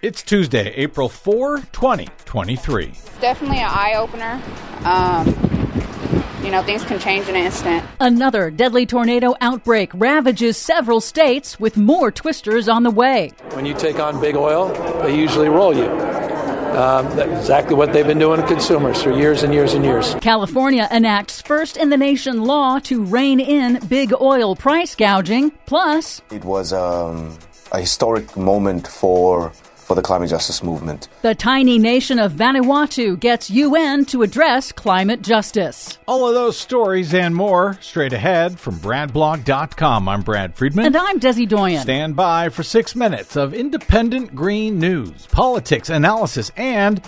It's Tuesday, April 4, 2023. It's definitely an eye opener. Um, you know, things can change in an instant. Another deadly tornado outbreak ravages several states with more twisters on the way. When you take on big oil, they usually roll you. Um, that's exactly what they've been doing to consumers for years and years and years. California enacts first in the nation law to rein in big oil price gouging. Plus, it was um, a historic moment for for the climate justice movement. The tiny nation of Vanuatu gets UN to address climate justice. All of those stories and more straight ahead from BradBlog.com. I'm Brad Friedman. And I'm Desi Doyen. Stand by for six minutes of independent green news, politics, analysis, and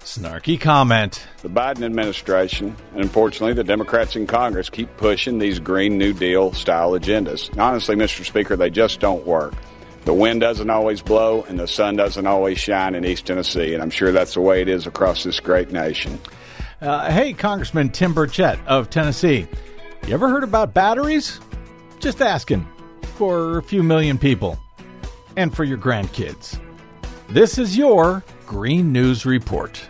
snarky comment. The Biden administration, and unfortunately the Democrats in Congress, keep pushing these Green New Deal style agendas. Honestly, Mr. Speaker, they just don't work. The wind doesn't always blow and the sun doesn't always shine in East Tennessee, and I'm sure that's the way it is across this great nation. Uh, hey, Congressman Tim Burchett of Tennessee, you ever heard about batteries? Just asking for a few million people and for your grandkids. This is your Green News Report.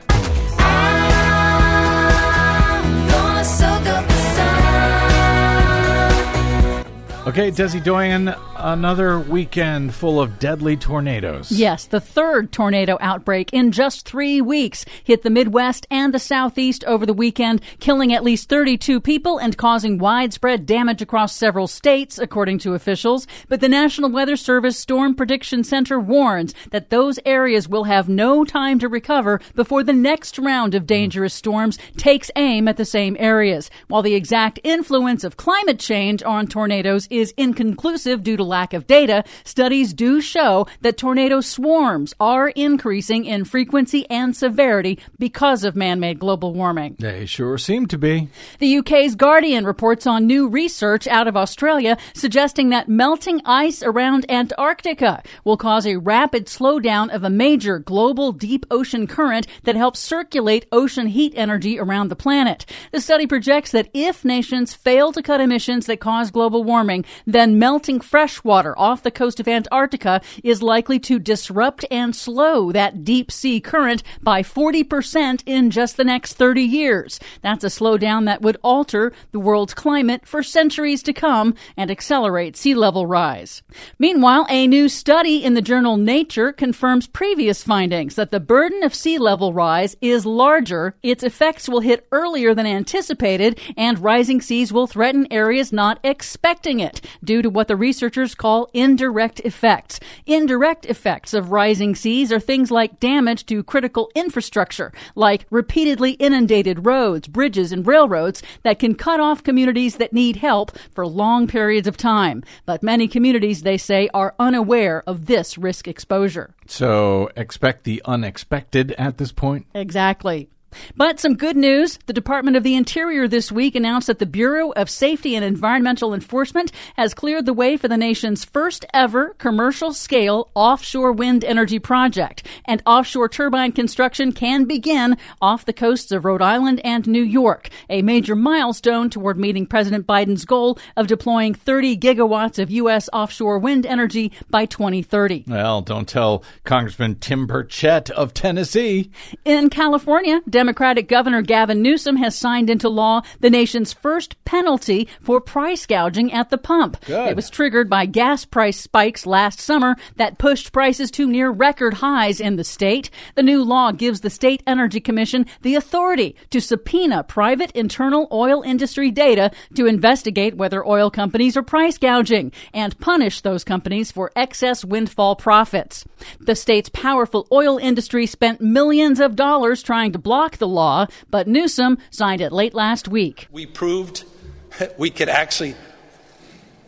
Okay, Desi Doyen, another weekend full of deadly tornadoes. Yes, the third tornado outbreak in just three weeks hit the Midwest and the Southeast over the weekend, killing at least 32 people and causing widespread damage across several states, according to officials. But the National Weather Service Storm Prediction Center warns that those areas will have no time to recover before the next round of dangerous storms takes aim at the same areas. While the exact influence of climate change on tornadoes is inconclusive due to lack of data, studies do show that tornado swarms are increasing in frequency and severity because of man made global warming. They sure seem to be. The UK's Guardian reports on new research out of Australia suggesting that melting ice around Antarctica will cause a rapid slowdown of a major global deep ocean current that helps circulate ocean heat energy around the planet. The study projects that if nations fail to cut emissions that cause global warming, then melting fresh water off the coast of Antarctica is likely to disrupt and slow that deep sea current by 40% in just the next 30 years. That's a slowdown that would alter the world's climate for centuries to come and accelerate sea level rise. Meanwhile, a new study in the journal Nature confirms previous findings that the burden of sea level rise is larger, its effects will hit earlier than anticipated, and rising seas will threaten areas not expecting it due to what the researchers call indirect effects. Indirect effects of rising seas are things like damage to critical infrastructure, like repeatedly inundated roads, bridges, and railroads that can cut off communities that need help for long periods of time. But many communities, they say, are unaware of this risk exposure. So expect the unexpected at this point? Exactly. But some good news. The Department of the Interior this week announced that the Bureau of Safety and Environmental Enforcement has cleared the way for the nation's first ever commercial scale offshore wind energy project. And offshore turbine construction can begin off the coasts of Rhode Island and New York, a major milestone toward meeting President Biden's goal of deploying 30 gigawatts of U.S. offshore wind energy by 2030. Well, don't tell Congressman Tim Burchett of Tennessee. In California, Democratic Governor Gavin Newsom has signed into law the nation's first penalty for price gouging at the pump. Good. It was triggered by gas price spikes last summer that pushed prices to near record highs in the state. The new law gives the State Energy Commission the authority to subpoena private internal oil industry data to investigate whether oil companies are price gouging and punish those companies for excess windfall profits. The state's powerful oil industry spent millions of dollars trying to block the law, but Newsom signed it late last week. We proved we could actually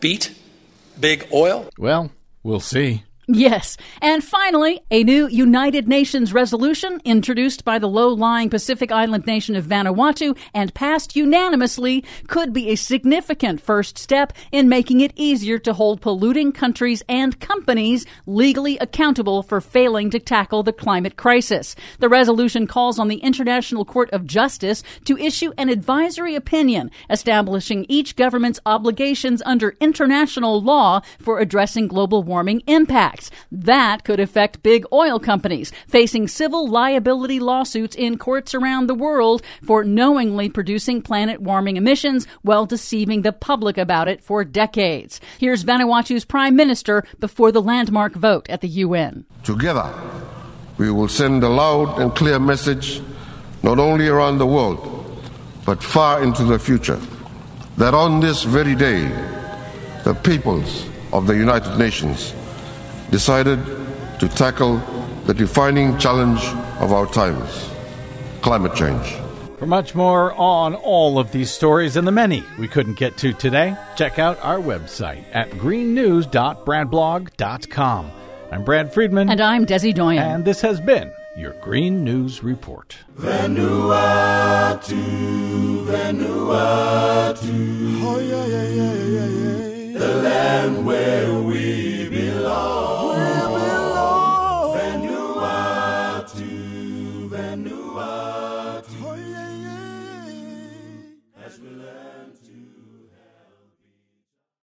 beat big oil. Well, we'll see. Yes. And finally, a new United Nations resolution introduced by the low lying Pacific island nation of Vanuatu and passed unanimously could be a significant first step in making it easier to hold polluting countries and companies legally accountable for failing to tackle the climate crisis. The resolution calls on the International Court of Justice to issue an advisory opinion establishing each government's obligations under international law for addressing global warming impacts. Impacts. That could affect big oil companies facing civil liability lawsuits in courts around the world for knowingly producing planet warming emissions while deceiving the public about it for decades. Here's Vanuatu's prime minister before the landmark vote at the UN. Together, we will send a loud and clear message not only around the world, but far into the future, that on this very day, the peoples of the United Nations decided to tackle the defining challenge of our times climate change. For much more on all of these stories and the many we couldn't get to today, check out our website at greennews.bradblog.com. I'm Brad Friedman. And I'm Desi Doyen. And this has been your Green News Report. Vanuatu, Vanuatu. Oh, yeah, yeah, yeah, yeah, yeah. The land where we belong.